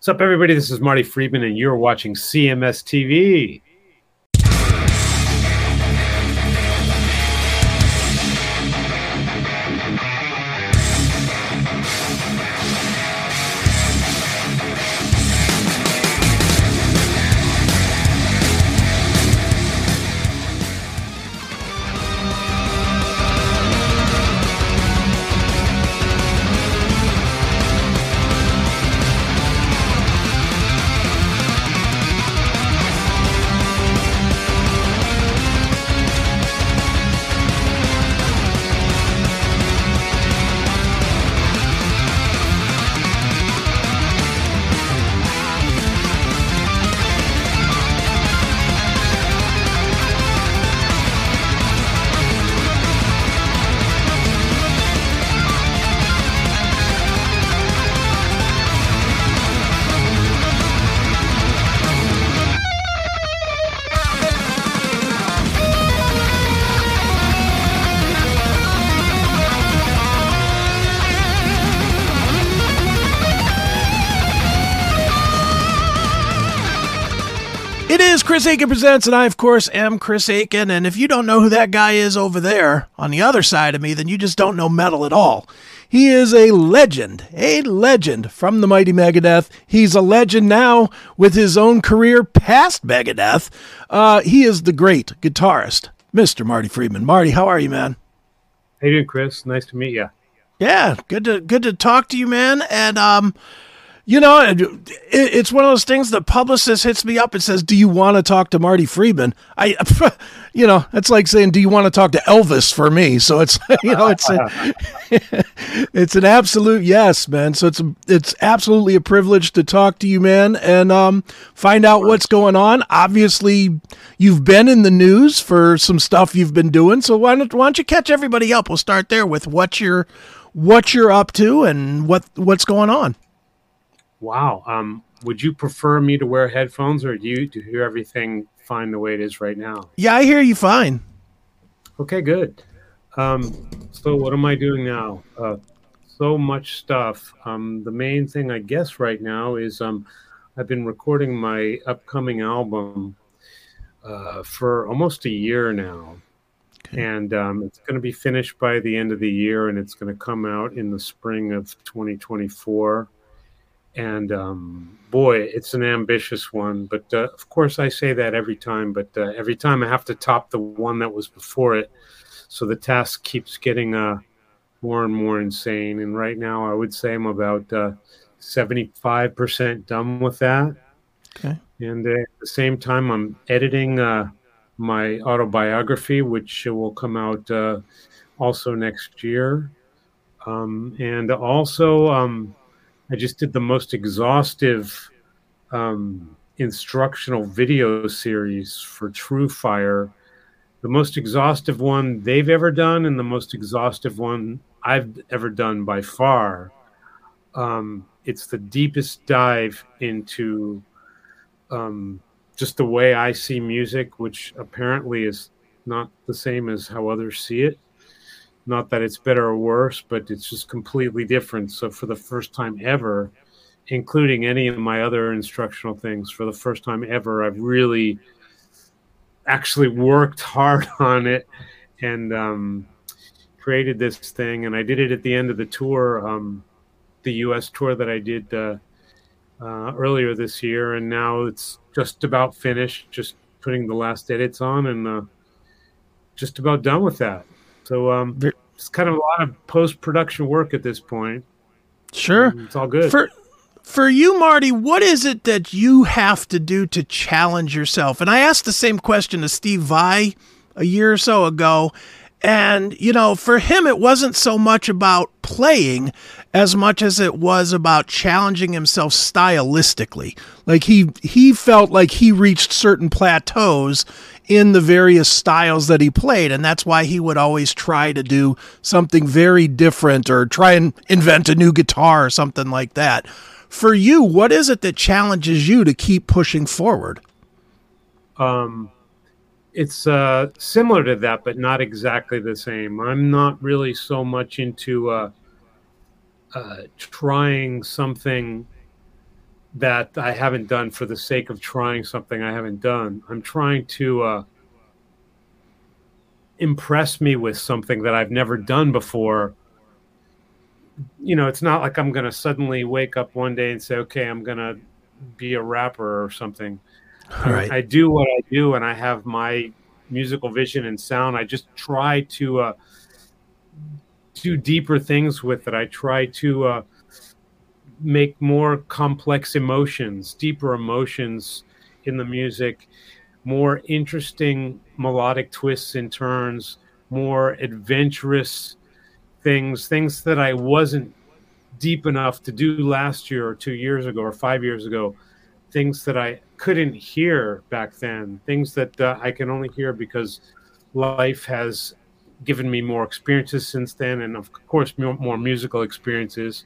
What's up, everybody? This is Marty Friedman, and you're watching CMS TV. It is Chris Akin Presents, and I, of course, am Chris Akin. And if you don't know who that guy is over there on the other side of me, then you just don't know metal at all. He is a legend, a legend from the mighty Megadeth. He's a legend now with his own career past Megadeth. Uh, he is the great guitarist, Mr. Marty Friedman. Marty, how are you, man? How you doing, Chris? Nice to meet you. Yeah, good to good to talk to you, man. And um, you know, it, it's one of those things. The publicist hits me up and says, "Do you want to talk to Marty Friedman?" I, you know, it's like saying, "Do you want to talk to Elvis?" For me, so it's you know, it's a, it's an absolute yes, man. So it's it's absolutely a privilege to talk to you, man, and um, find out what's going on. Obviously, you've been in the news for some stuff you've been doing. So why don't why don't you catch everybody up? We'll start there with what you're what you're up to and what what's going on. Wow. Um, would you prefer me to wear headphones, or do you to hear everything fine the way it is right now? Yeah, I hear you fine. Okay, good. Um, so what am I doing now? Uh, so much stuff. Um, the main thing, I guess, right now is um, I've been recording my upcoming album uh, for almost a year now. And um, it's going to be finished by the end of the year, and it's going to come out in the spring of 2024 and um, boy, it's an ambitious one. But uh, of course, I say that every time. But uh, every time I have to top the one that was before it, so the task keeps getting uh, more and more insane. And right now, I would say I'm about uh, seventy-five percent done with that. Okay. And uh, at the same time, I'm editing uh, my autobiography, which will come out also next year. Um, and also. Um, I just did the most exhaustive um, instructional video series for TrueFire, the most exhaustive one they've ever done, and the most exhaustive one I've ever done by far. Um, it's the deepest dive into um, just the way I see music, which apparently is not the same as how others see it. Not that it's better or worse, but it's just completely different. So for the first time ever, including any of my other instructional things, for the first time ever, I've really actually worked hard on it and um, created this thing. And I did it at the end of the tour, um, the U.S. tour that I did uh, uh, earlier this year, and now it's just about finished. Just putting the last edits on, and uh, just about done with that. So um, it's kind of a lot of post production work at this point. Sure, it's all good. For for you, Marty, what is it that you have to do to challenge yourself? And I asked the same question to Steve Vai a year or so ago. And, you know, for him, it wasn't so much about playing as much as it was about challenging himself stylistically. Like he he felt like he reached certain plateaus in the various styles that he played. And that's why he would always try to do something very different or try and invent a new guitar or something like that. For you, what is it that challenges you to keep pushing forward? Um, it's uh, similar to that, but not exactly the same. I'm not really so much into uh, uh, trying something that I haven't done for the sake of trying something I haven't done. I'm trying to uh, impress me with something that I've never done before. You know, it's not like I'm going to suddenly wake up one day and say, okay, I'm going to be a rapper or something. Right. I, I, do what I do and I have my musical vision and sound. I just try to uh, do deeper things with it. I try to uh, make more complex emotions, deeper emotions in the music more interesting melodic twists and turns, more adventurous things, things that I wasn't deep enough to do last year or two years ago or five years ago, things that I couldn't hear back then, things that uh, I can only hear because life has given me more experiences since then, and of course, more, musical experiences.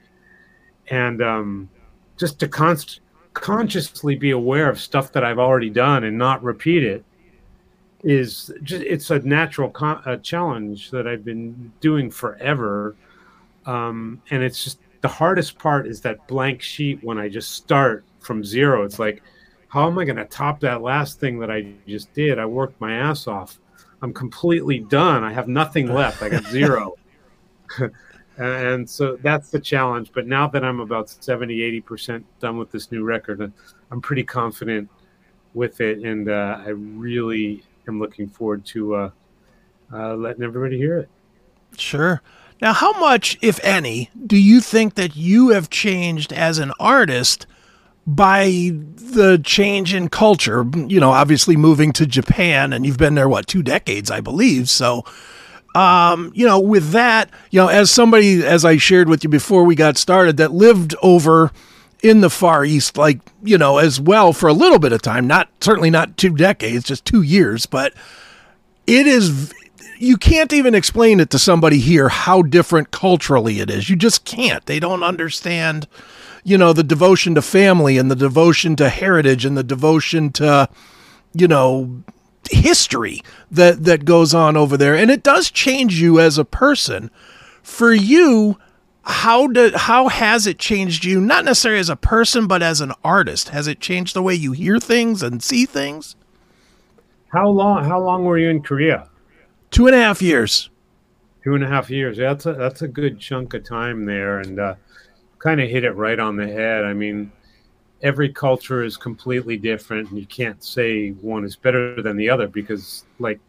And um, just to const- consciously be aware of stuff that I've already done and not repeat it is just it's a natural a challenge that I've been doing forever. Um, and it's just the hardest part is that blank sheet when I just start from zero. It's like, how am I going to top that last thing that I just did? I worked my ass off. I'm completely done. I have nothing left. I got zero. and so that's the challenge but now that i'm about 70 80% done with this new record i'm pretty confident with it and uh, i really am looking forward to uh, uh, letting everybody hear it sure now how much if any do you think that you have changed as an artist by the change in culture you know obviously moving to japan and you've been there what two decades i believe so um, you know, with that, you know, as somebody, as I shared with you before we got started, that lived over in the Far East, like, you know, as well for a little bit of time, not certainly not two decades, just two years, but it is, you can't even explain it to somebody here how different culturally it is. You just can't. They don't understand, you know, the devotion to family and the devotion to heritage and the devotion to, you know, history that that goes on over there. And it does change you as a person. For you how did how has it changed you? Not necessarily as a person but as an artist. Has it changed the way you hear things and see things? How long how long were you in korea? Two and a half years. Two and a half years. That's a that's a good chunk of time there. And uh, kind of hit it right on the head. I mean every culture is completely different and you can't say one is better than the other because like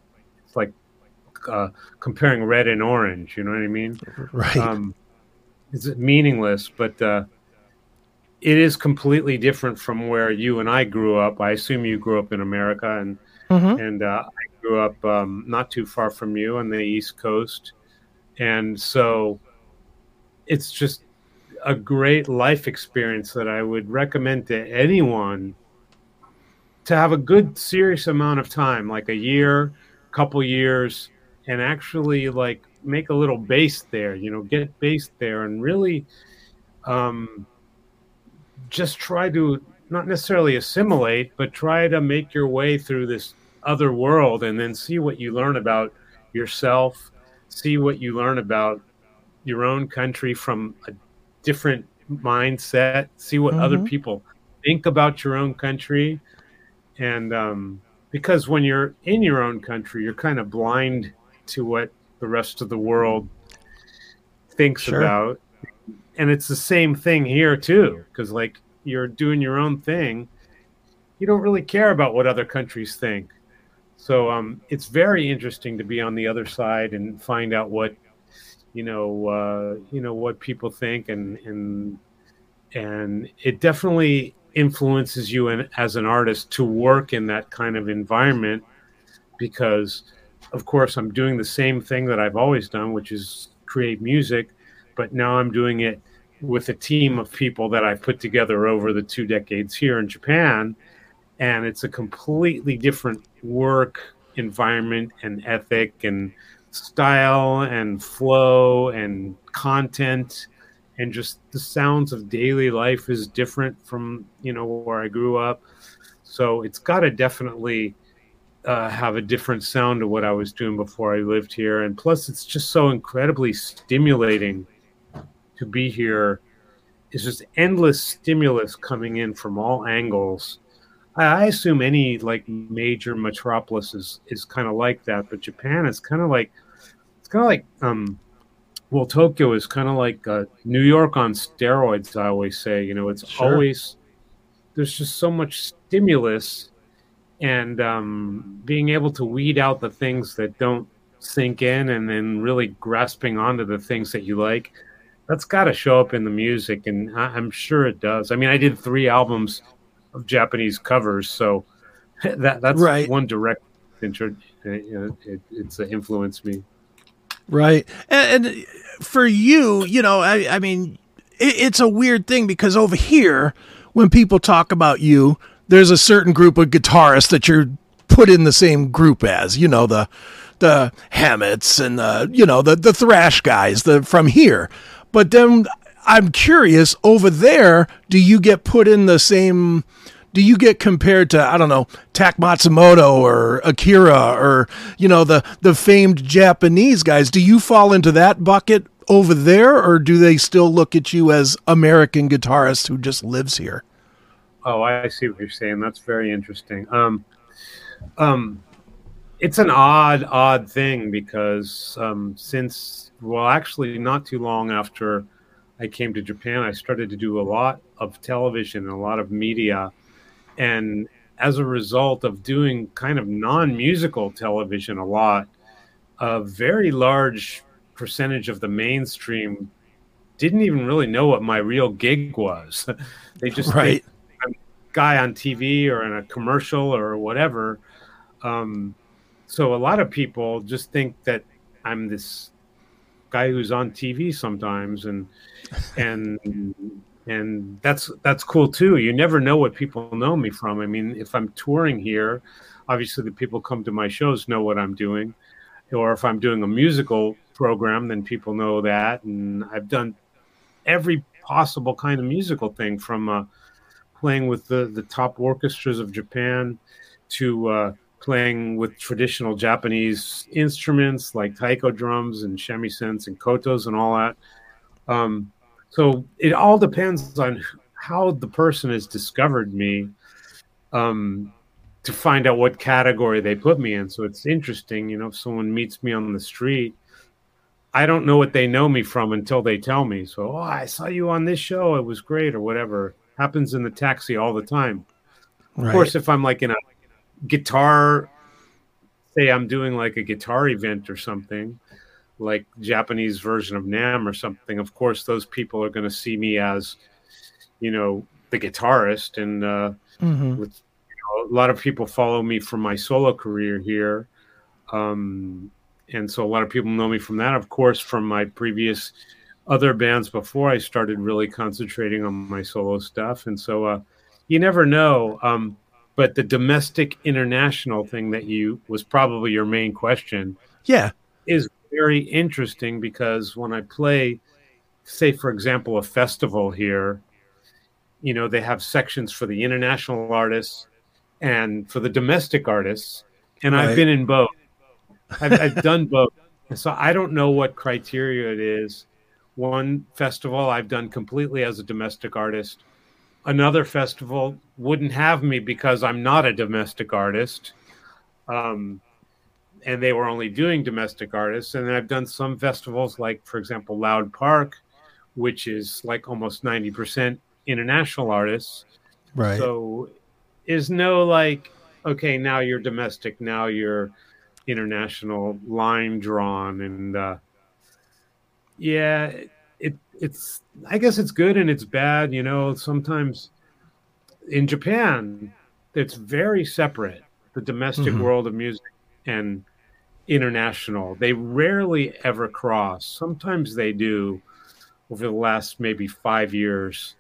it's like uh, comparing red and orange you know what i mean? Right. Um, it's meaningless but uh, it is completely different from where you and i grew up. I assume you grew up in america and mm-hmm. and uh, i grew up um, not too far from you on the east coast. And so it's just a great life experience that I would recommend to anyone to have a good serious amount of time, like a year, couple years, and actually like make a little base there, you know, get based there and really um, just try to not necessarily assimilate, but try to make your way through this other world and then see what you learn about yourself, see what you learn about your own country from a different mindset, see what mm-hmm. other people think about your own country. And um, because when you're in your own country, you're kind of blind to what the rest of the world thinks sure. about. And it's the same thing here, too, because like you're doing your own thing. You don't really care about what other countries think. So um, it's very interesting to be on the other side and find out what you know uh, you know what people think and and and it definitely influences you in, as an artist to work in that kind of environment because of course I'm doing the same thing that I've always done which is create music but now I'm doing it with a team of people that I've put together over the two decades here in Japan and it's a completely different work environment and ethic and style and flow and content and just the sounds of daily life is different from you know where I grew up. So it's got to definitely uh, have a different sound to what I was doing before I lived here, and plus it's just so incredibly stimulating to be here. It's just endless stimulus coming in from all angles. I, assume any like major metropolis is is kind of like that, but Japan is kind of like it's kind of like um, well, Tokyo is kind of like uh, New York on steroids. I always say, you know, it's sure. always there's just so much stimulus, and um, being able to weed out the things that don't sink in, and then really grasping onto the things that you like. That's got to show up in the music, and I, I'm sure it does. I mean, I did three albums of Japanese covers, so that that's right. one direct intro. It, it, it's influenced me. Right. And, and, for you, you know, I, I mean, it, it's a weird thing because over here, when people talk about you, there's a certain group of guitarists that you're put in the same group as, you know, the the Hammetts and the you know the the thrash guys the from here. But then I'm curious over there, do you get put in the same do you get compared to I don't know Tak Matsumoto or Akira or you know the the famed Japanese guys? Do you fall into that bucket over there, or do they still look at you as American guitarist who just lives here? Oh, I see what you're saying. That's very interesting. Um, um, it's an odd, odd thing because um, since well, actually, not too long after I came to Japan, I started to do a lot of television and a lot of media and as a result of doing kind of non-musical television a lot a very large percentage of the mainstream didn't even really know what my real gig was. They just right. I'm a guy on tv or in a commercial or whatever. Um, so a lot of people just think that i'm this guy who's on tv sometimes and and and that's that's cool too. You never know what people know me from. I mean, if I'm touring here, obviously the people come to my shows know what I'm doing, or if I'm doing a musical program, then people know that. And I've done every possible kind of musical thing from uh, playing with the the top orchestras of Japan to uh, playing with traditional Japanese instruments like taiko drums and shamisen and kotos and all that. Um, so it all depends on how the person has discovered me um, to find out what category they put me in. So it's interesting, you know, if someone meets me on the street, I don't know what they know me from until they tell me. So, oh, I saw you on this show. It was great, or whatever. Happens in the taxi all the time. Right. Of course, if I'm like in a guitar, say I'm doing like a guitar event or something, like Japanese version of NAMM or something, of course those people are going to see me as, you know, the guitarist. And uh, mm-hmm. with, you know, a lot of people follow me from my solo career here, um, and so a lot of people know me from that. Of course, from my previous other bands before I started really concentrating on my solo stuff, and so uh, you never know. Um, but the domestic international thing that you was probably your main question. Yeah, very interesting because when I play, say, for example, a festival here, you know, they have sections for the international artists and for the domestic artists. And right. I've been in both. I've, I've done both. So I don't know what criteria it is. One festival I've done completely as a domestic artist. Another festival wouldn't have me because I'm not a domestic artist. Um, and they were only doing domestic artists. And then I've done some festivals, like for example, Loud Park, which is like almost ninety percent international artists. Right. So is no like, okay, now you're domestic, now you're international line drawn, and uh, yeah, it it's I guess it's good and it's bad. You know, sometimes in Japan, it's very separate. The domestic mm-hmm. world of music and international. They rarely ever cross. Sometimes they do over the last maybe five years.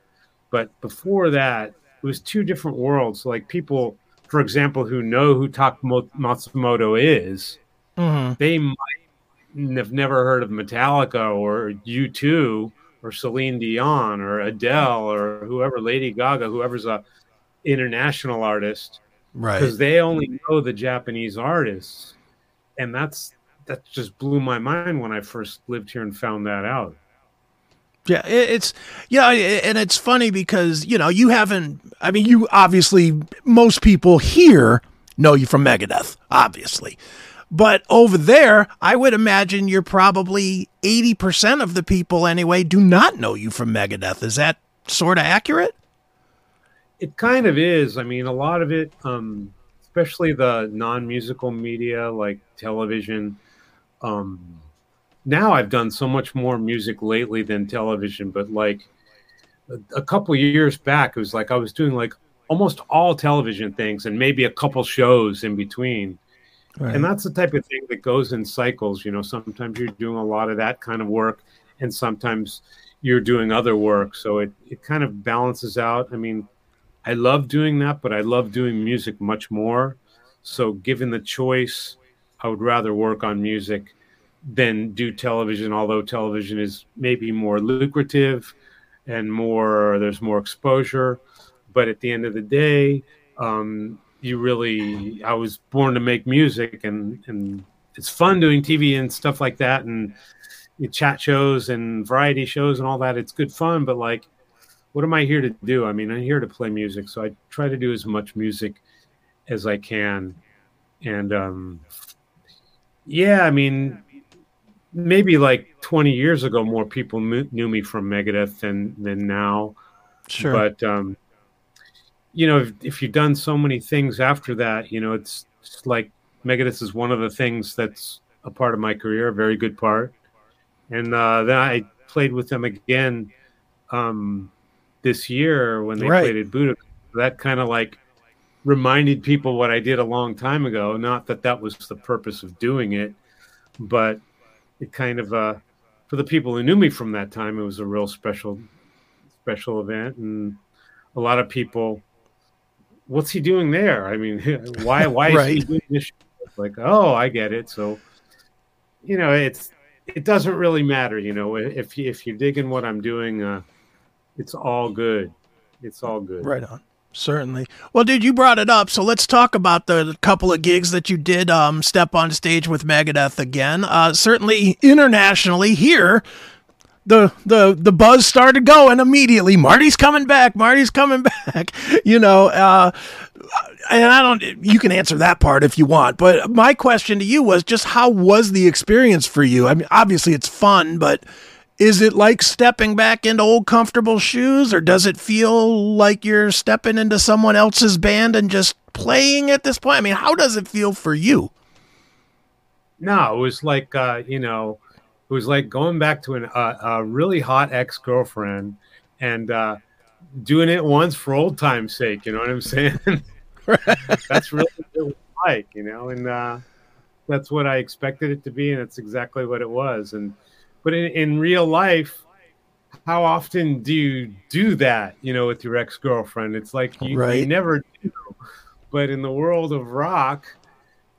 But before that, it was two different worlds. Like people, for example, who know who Tak Matsumoto is, mm-hmm. they might have never heard of Metallica or U2 or Celine Dion or Adele or whoever, Lady Gaga, whoever's a international artist. Right. Because they only know the Japanese artists and that's that just blew my mind when I first lived here and found that out. Yeah, it's yeah, and it's funny because you know you haven't. I mean, you obviously most people here know you from Megadeth, obviously, but over there, I would imagine you're probably eighty percent of the people anyway do not know you from Megadeth. Is that sort of accurate? It kind of is. I mean, a lot of it, um, especially the non-musical media like television. Um, now I've done so much more music lately than television, but like a, a couple years back, it was like I was doing like almost all television things and maybe a couple shows in between. Right. And that's the type of thing that goes in cycles. You know, sometimes you're doing a lot of that kind of work, and sometimes you're doing other work. So it, it kind of balances out. I mean, I love doing that, but I love doing music much more. So, given the choice, I would rather work on music than do television, although television is maybe more lucrative and more, there's more exposure. But at the end of the day, um, you really, I was born to make music and, and it's fun doing TV and stuff like that. And chat shows and variety shows and all that. It's good fun, but like, what am I here to do? I mean, I'm here to play music. So I try to do as much music as I can. And, um, yeah, I mean, maybe like 20 years ago more people knew me from megadeth than than now sure but um you know if, if you've done so many things after that you know it's, it's like megadeth is one of the things that's a part of my career a very good part and uh then i played with them again um this year when they right. played at Budokan that kind of like reminded people what i did a long time ago not that that was the purpose of doing it but it kind of uh, for the people who knew me from that time, it was a real special special event, and a lot of people. What's he doing there? I mean, why why is he doing this? Like, oh, I get it. So, you know, it's it doesn't really matter. You know, if you, if you're digging what I'm doing, uh, it's all good. It's all good. Right on. Certainly. Well, dude, you brought it up, so let's talk about the couple of gigs that you did um, step on stage with Megadeth again. Uh, certainly internationally here, the the the buzz started going immediately. Marty's coming back. Marty's coming back. You know, uh, and I don't. You can answer that part if you want, but my question to you was just how was the experience for you? I mean, obviously it's fun, but is it like stepping back into old comfortable shoes or does it feel like you're stepping into someone else's band and just playing at this point? I mean how does it feel for you? No it was like uh, you know it was like going back to an, uh, a really hot ex-girlfriend and uh, doing it once for old time's sake you know what i'm saying? That's really like you know and uh, that's what i expected it to be and it's exactly what it was and but in, in real life, how often do you do that, you know, with your ex girlfriend? It's like you, right. you never do. But in the world of rock,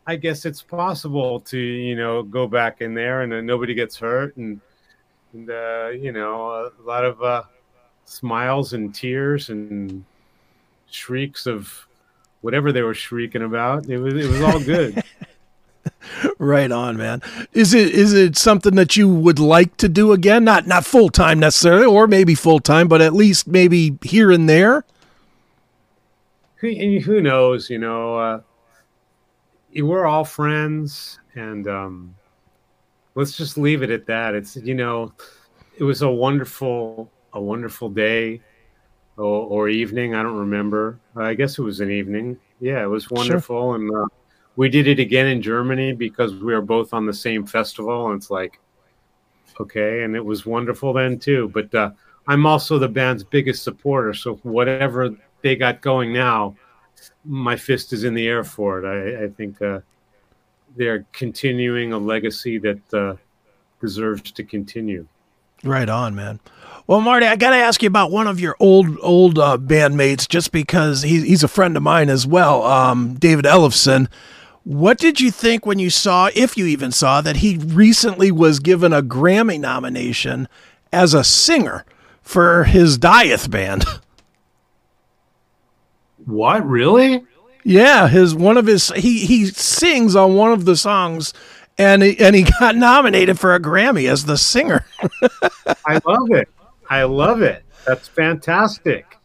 I guess it's possible to, you know, go back in there and uh, nobody gets hurt and, and uh, you know, a lot of uh, smiles and tears and shrieks of whatever they were shrieking about. It was it was all good. right on, man. Is it is it something that you would like to do again? Not not full time necessarily, or maybe full time, but at least maybe here and there. Who, who knows? You know, uh, we're all friends, and um, let's just leave it at that. It's you know, it was a wonderful a wonderful day or, or evening. I don't remember. I guess it was an evening. Yeah, it was wonderful, sure. and. Uh, we did it again in Germany because we were both on the same festival, and it's like, okay, and it was wonderful then too. But uh, I'm also the band's biggest supporter, so whatever they got going now, my fist is in the air for it. I, I think uh, they're continuing a legacy that uh, deserves to continue. Right on, man. Well, Marty, I got to ask you about one of your old old uh, bandmates, just because he's he's a friend of mine as well, um, David Ellefson. What did you think when you saw, if you even saw, that he recently was given a Grammy nomination as a singer for his Dieth band? What really? Yeah, his one of his he he sings on one of the songs, and he, and he got nominated for a Grammy as the singer. I love it. I love it. That's fantastic.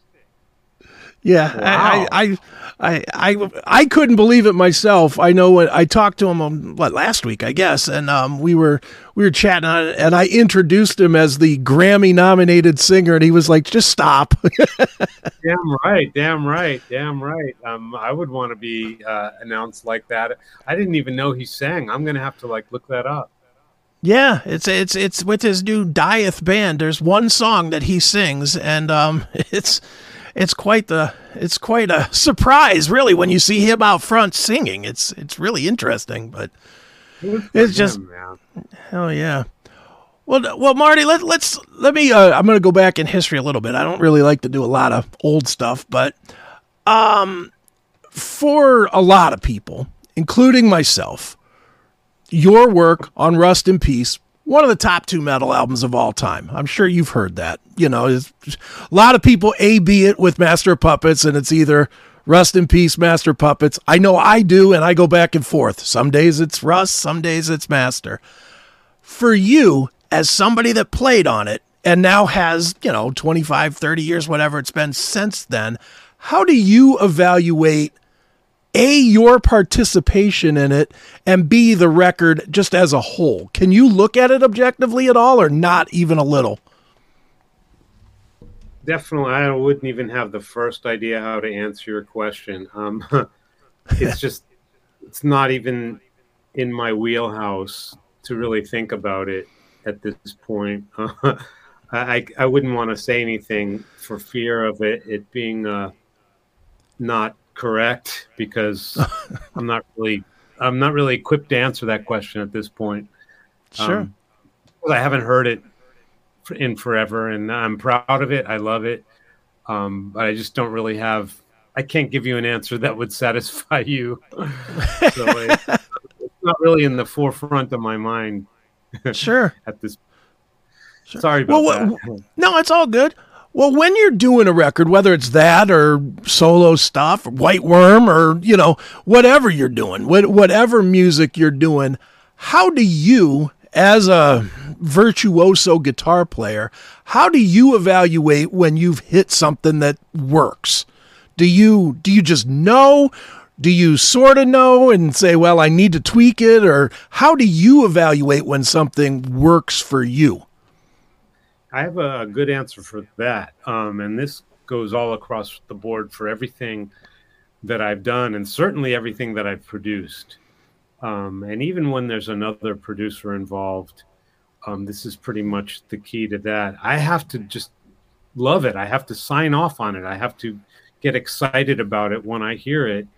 Yeah, wow. I, I, I, I, I couldn't believe it myself. I know what I talked to him um, what last week, I guess, and um, we were we were chatting on it, and I introduced him as the Grammy nominated singer, and he was like, "Just stop." damn right, damn right, damn right. Um, I would want to be uh, announced like that. I didn't even know he sang. I'm gonna have to like look that up. Yeah, it's it's it's with his new Dieth band. There's one song that he sings, and um, it's it's quite the it's quite a surprise, really, when you see him out front singing. It's it's really interesting, but it's just hell yeah. Well, well, Marty, let let's let me. Uh, I'm going to go back in history a little bit. I don't really like to do a lot of old stuff, but um, for a lot of people, including myself, your work on Rust in Peace one of the top two metal albums of all time. I'm sure you've heard that. You know, a lot of people A B it with Master Puppets, and it's either Rust in Peace, Master Puppets. I know I do, and I go back and forth. Some days it's Rust, some days it's Master. For you, as somebody that played on it and now has, you know, 25, 30 years, whatever it's been since then, how do you evaluate a, your participation in it, and B, the record just as a whole. Can you look at it objectively at all, or not even a little? Definitely, I wouldn't even have the first idea how to answer your question. Um, it's just, it's not even in my wheelhouse to really think about it at this point. I, I wouldn't want to say anything for fear of it, it being uh, not correct because I'm not really I'm not really equipped to answer that question at this point. Sure. Um, I haven't heard it in forever, and I'm proud of it. I love it, um, but I just don't really have. I can't give you an answer that would satisfy you. so it's not really in the forefront of my mind. Sure. at this. Sure. Sorry about well, that. No, it's all good. Well, when you're doing a record, whether it's that or solo stuff, White Worm, or you know whatever you're doing, whatever music you're doing, how do you, as a virtuoso guitar player, how do you evaluate when you've hit something that works? Do you do you just know? Do you sort of know and say, well, I need to tweak it? Or how do you evaluate when something works for you? I have a good answer for that. Um, and this goes all across the board for everything that I've done and certainly everything that I've produced. Um, and even when there's another producer involved, um, this is pretty much the key to that. I have to just love it. I have to sign off on it. I have to get excited about it when I hear it.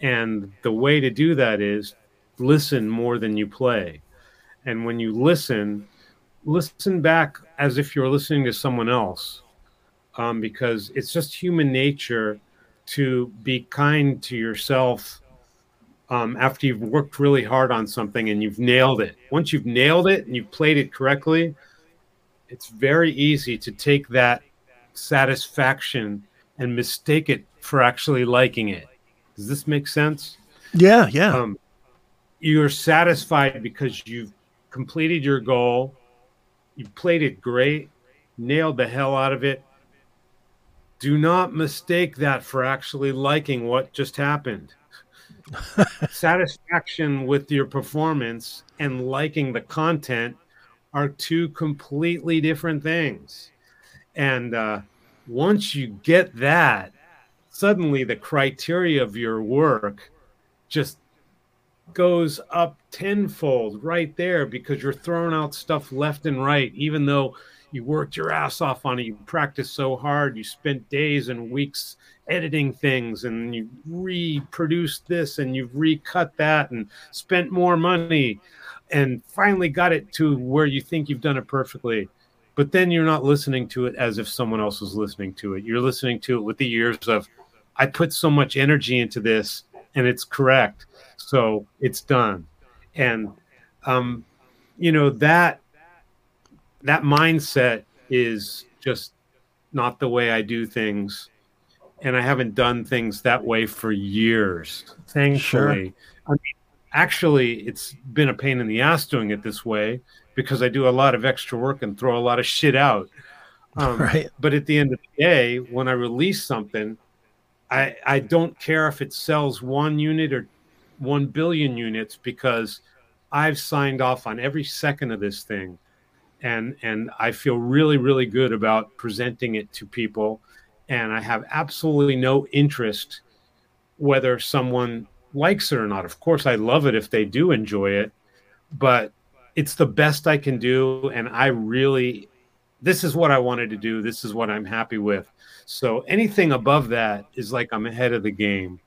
And the way to do that is listen more than you play. And when you listen, listen back as if you're listening to someone else um, because it's just human nature to be kind to yourself um, after you've worked really hard on something and you've nailed it. Once you've nailed it and you've played it correctly, it's very easy to take that satisfaction and mistake it for actually liking it. Does this make sense? Yeah, yeah. Um, you're satisfied because you've completed your goal you played it great, nailed the hell out of it. Do not mistake that for actually liking what just happened. Satisfaction with your performance and liking the content are two completely different things. And uh, once you get that, suddenly the criteria of your work just goes up tenfold right there because you're throwing out stuff left and right, even though you worked your ass off on it. You practiced so hard. You spent days and weeks editing things and you reproduced this and you've recut that and spent more money and finally got it to where you think you've done it perfectly. But then you're not listening to it as if someone else was listening to it. You're listening to it with the ears of, I put so much energy into this and it's correct. So it's done. And um, you know that that mindset is just not the way i do things. And i haven't done things that way for years thankfully. Sure. I mean, actually it's been a pain in the ass doing it this way because i do a lot of extra work and throw a lot of shit out. Um, right. But at the end of the day, when I release something, I I don't care if it sells one unit or one billion units because I've signed off on every second of this thing, and and I feel really really good about presenting it to people, and I have absolutely no interest whether someone likes it or not. Of course, I love it if they do enjoy it, but it's the best I can do, and I really this is what I wanted to do. This is what I'm happy with. So anything above that is like I'm ahead of the game.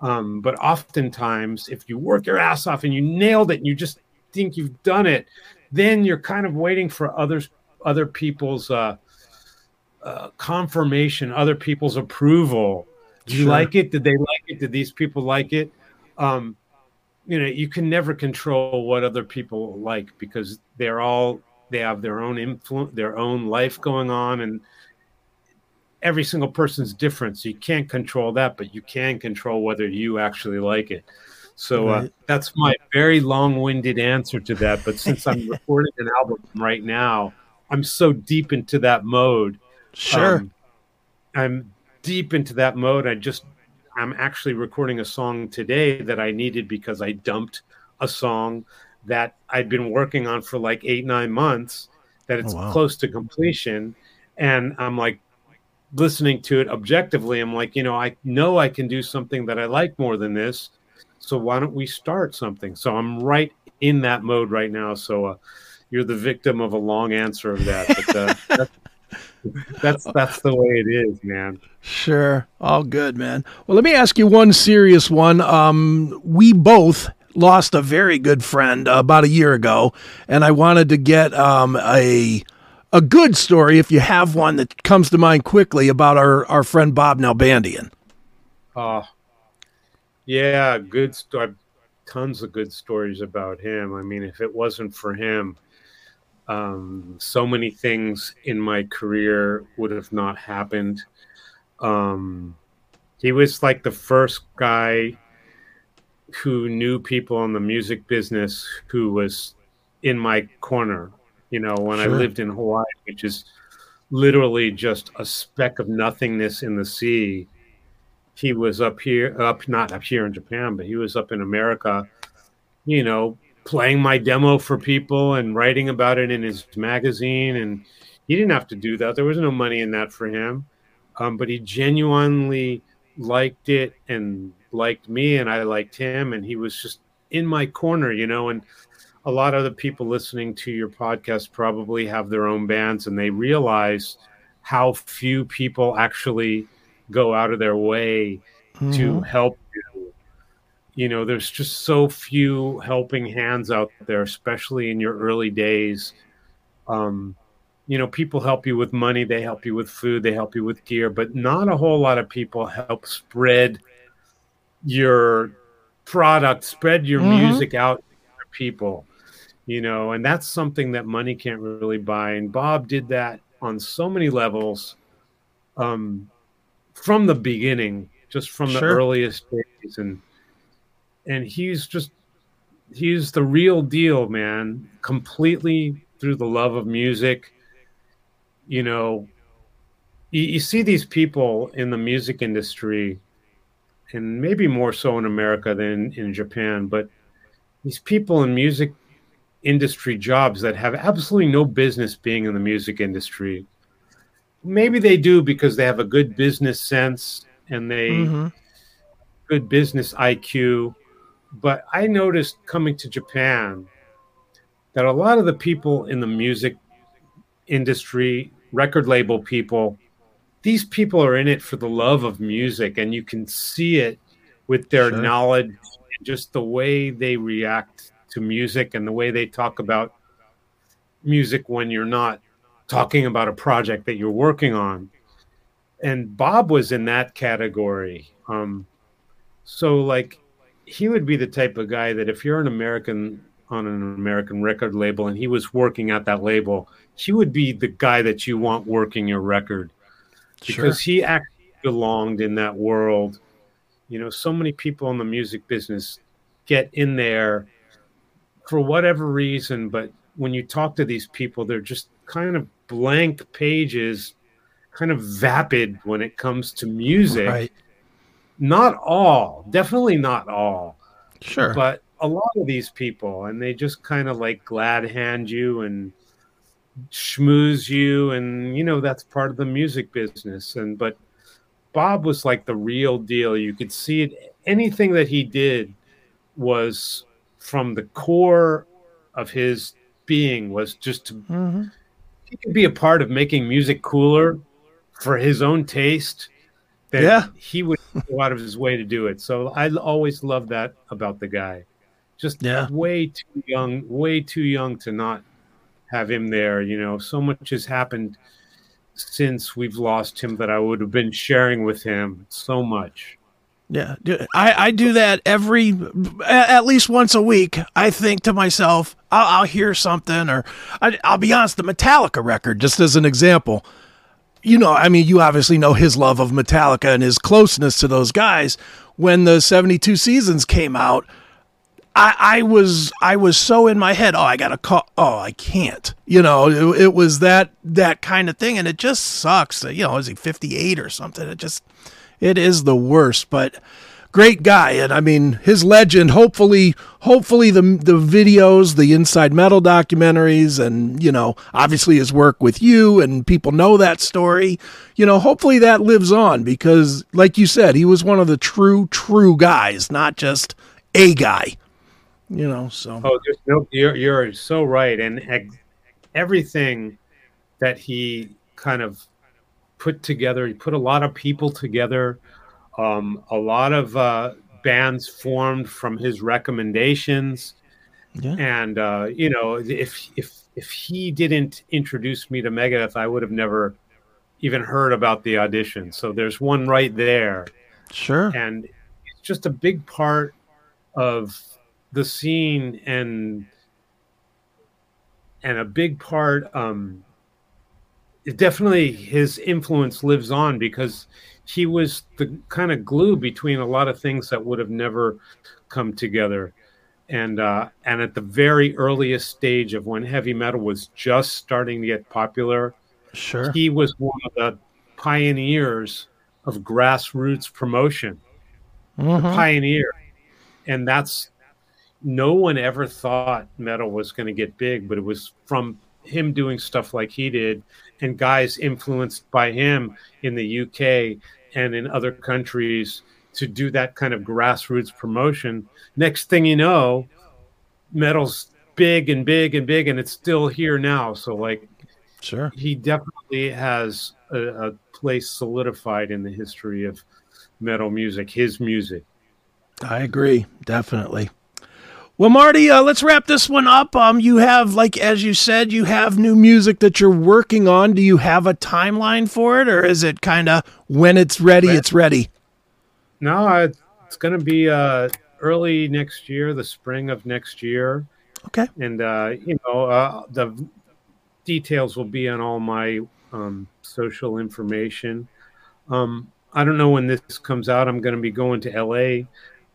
Um, but oftentimes, if you work your ass off and you nailed it and you just think you've done it, then you're kind of waiting for others, other people's uh, uh, confirmation, other people's approval. Did you like it? Did they like it? Did these people like it? Um, you know, you can never control what other people like because they're all they have their own influence, their own life going on, and every single person's different. So you can't control that, but you can control whether you actually like it. So uh, that's my very long-winded answer to that. But since I'm recording an album right now, I'm so deep into that mode. Sure, um, I'm deep into that mode. I just I'm actually recording a song today that I needed because I dumped a song that I'd been working on for like eight nine months. That it's oh, wow. close to completion, and I'm like listening to it objectively, I'm like, you know, I know I can do something that I like more than this. So why don't we start something? So I'm right in that mode right now. So uh, you're the victim of a long answer of that. But uh, that's, that's that's the way it is, man. Sure, all good, man. Well, let me ask you one serious one. Um, we both lost a very good friend uh, about a year ago, and I wanted to get um, a a good story, if you have one that comes to mind quickly, about our, our friend Bob Nalbandian. Oh, yeah, good story. Tons of good stories about him. I mean, if it wasn't for him, um, so many things in my career would have not happened. Um, he was like the first guy who knew people in the music business who was in my corner you know, when sure. I lived in Hawaii, which is literally just a speck of nothingness in the sea. He was up here, up not up here in Japan, but he was up in America, you know, playing my demo for people and writing about it in his magazine. And he didn't have to do that. There was no money in that for him. Um, but he genuinely liked it and liked me, and I liked him. And he was just in my corner, you know. And a lot of the people listening to your podcast probably have their own bands and they realize how few people actually go out of their way mm-hmm. to help you. You know, there's just so few helping hands out there, especially in your early days. Um, you know, people help you with money, they help you with food, they help you with gear, but not a whole lot of people help spread your product, spread your mm-hmm. music out to people you know, and that's something that money can't really buy. And Bob did that on so many levels um, from the beginning, just from sure. the earliest days. And and he's just he's the real deal, man. Completely through the love of music. You know, you, you see these people in the music industry, and maybe more so in America than in Japan, but these people in music industry jobs that have absolutely no business being in the music industry. Maybe they do because they have a good business sense and they mm-hmm. good business IQ. But I noticed coming to Japan that a lot of the people in the music industry, record label people, these people are in it for the love of music, and you can see it with their sure. knowledge, just the way they react to music and the way they talk about music when you're not talking about a project that you're working on. And Bob was in that category. Um, so, like, he would be the type of guy that if you're an American on an American record label and he was working at that label, he would be the guy that you want working your record because sure. he actually belonged in that world. You know, so many people in the music business get in there for whatever reason, but when you talk to these people, they're just kind of blank pages, kind of vapid when it comes to music. Right. Not all, definitely not all, Sure. but a lot of these people, and they just kind of like glad hand you and schmooze you, and you know that's part of the music business. And but Bob was like the real deal. You could see it. Anything that he did was from the core of his being was just to Mhm. he could be a part of making music cooler for his own taste then Yeah. he would go out of his way to do it so i always love that about the guy just Yeah. way too young way too young to not have him there you know so much has happened since we've lost him that i would have been sharing with him so much Yeah, I, I do that every at least once a week. I think to myself, I'll, I'll hear something, or I, I'll be honest, the Metallica record, just as an example. You know, I mean, you obviously know his love of Metallica and his closeness to those guys. When the '72 seasons came out, I, I was I was so in my head. Oh, I gotta call. Oh, I can't. You know, it, it was that that kind of thing, and it just sucks. You know, is he 58 or something? It just it is the worst, but great guy. And I mean, his legend, hopefully, hopefully the, the videos, the inside metal documentaries, and, you know, obviously his work with you and people know that story, you know, hopefully that lives on because like you said, he was one of the true, true guys, not just a guy, you know, so Oh, no, you're you're so right, and everything that he kind of put together, he put a lot of people together. Um, a lot of uh, bands formed from his recommendations, yeah. and uh, you know, if if if he didn't introduce me to Megadeth, I would have never even heard about the audition. So there's one right there Sure. and it's just a big part of the scene and and a big part um definitely his influence lives on because he was the kind of glue between a lot of things that would have never come together and uh and at the very earliest stage of when heavy metal was just starting to get popular Sure. he was one of the pioneers of grassroots promotion Mhm. pioneer and that's no one ever thought metal was going to get big but it was from him doing stuff like he did and guys influenced by him in the UK and in other countries to do that kind of grassroots promotion next thing you know metal's big and big and big and it's still here now so like Sure. he definitely has a, a place solidified in the history of metal music his music I agree, definitely. Well, Marty, uh, let's wrap this one up. Um, you have, like as you said, you have new music that you're working on. Do you have a timeline for it, or is it kind of when it's ready, it's ready? no I, it's going to be uh, early next year the spring of next year Okay. and uh, you know uh, the details will be on all my um, social information um, i don't know when this comes out i'm going to be going to la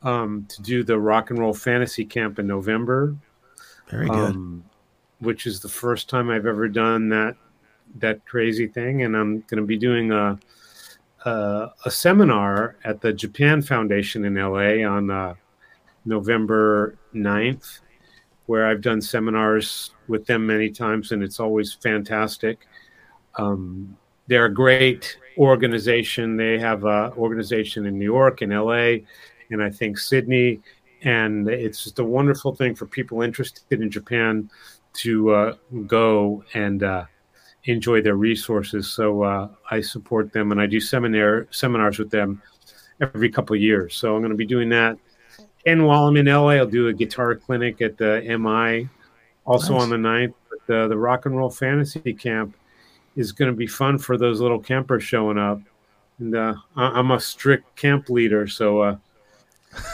um, to do the rock and roll fantasy camp in november Very good. um, which is the first time I've ever done that that crazy thing, and I'm going to be doing a, a a seminar at the Japan Foundation in LA on uh, November 9th, where I've done seminars with them many times, and it's always fantastic. Um, they're a great organization. They have an organization in New York and LA, and I think Sydney and it's just a wonderful thing for people interested in Japan to uh, go and uh, enjoy their resources. So uh, I support them and I do seminar seminars with them every couple of years. So I'm going to be doing that. And while I'm in LA, I'll do a guitar clinic at the MI, also Nice. on the 9th. But uh, the Rock and Roll Fantasy Camp is going to be fun for those little campers showing up. And uh, I'm a strict camp leader, so uh,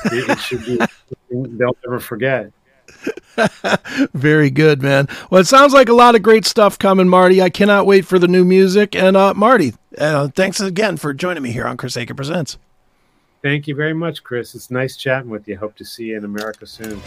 it, it should be something they'll never forget. Very good, man. Well, it sounds like a lot of great stuff coming, Marty. I cannot wait for the new music. And uh, Marty, uh, thanks again for joining me here on Chris Akin Presents. Thank you very much, Chris. It's nice chatting with you. Hope to see you in America soon.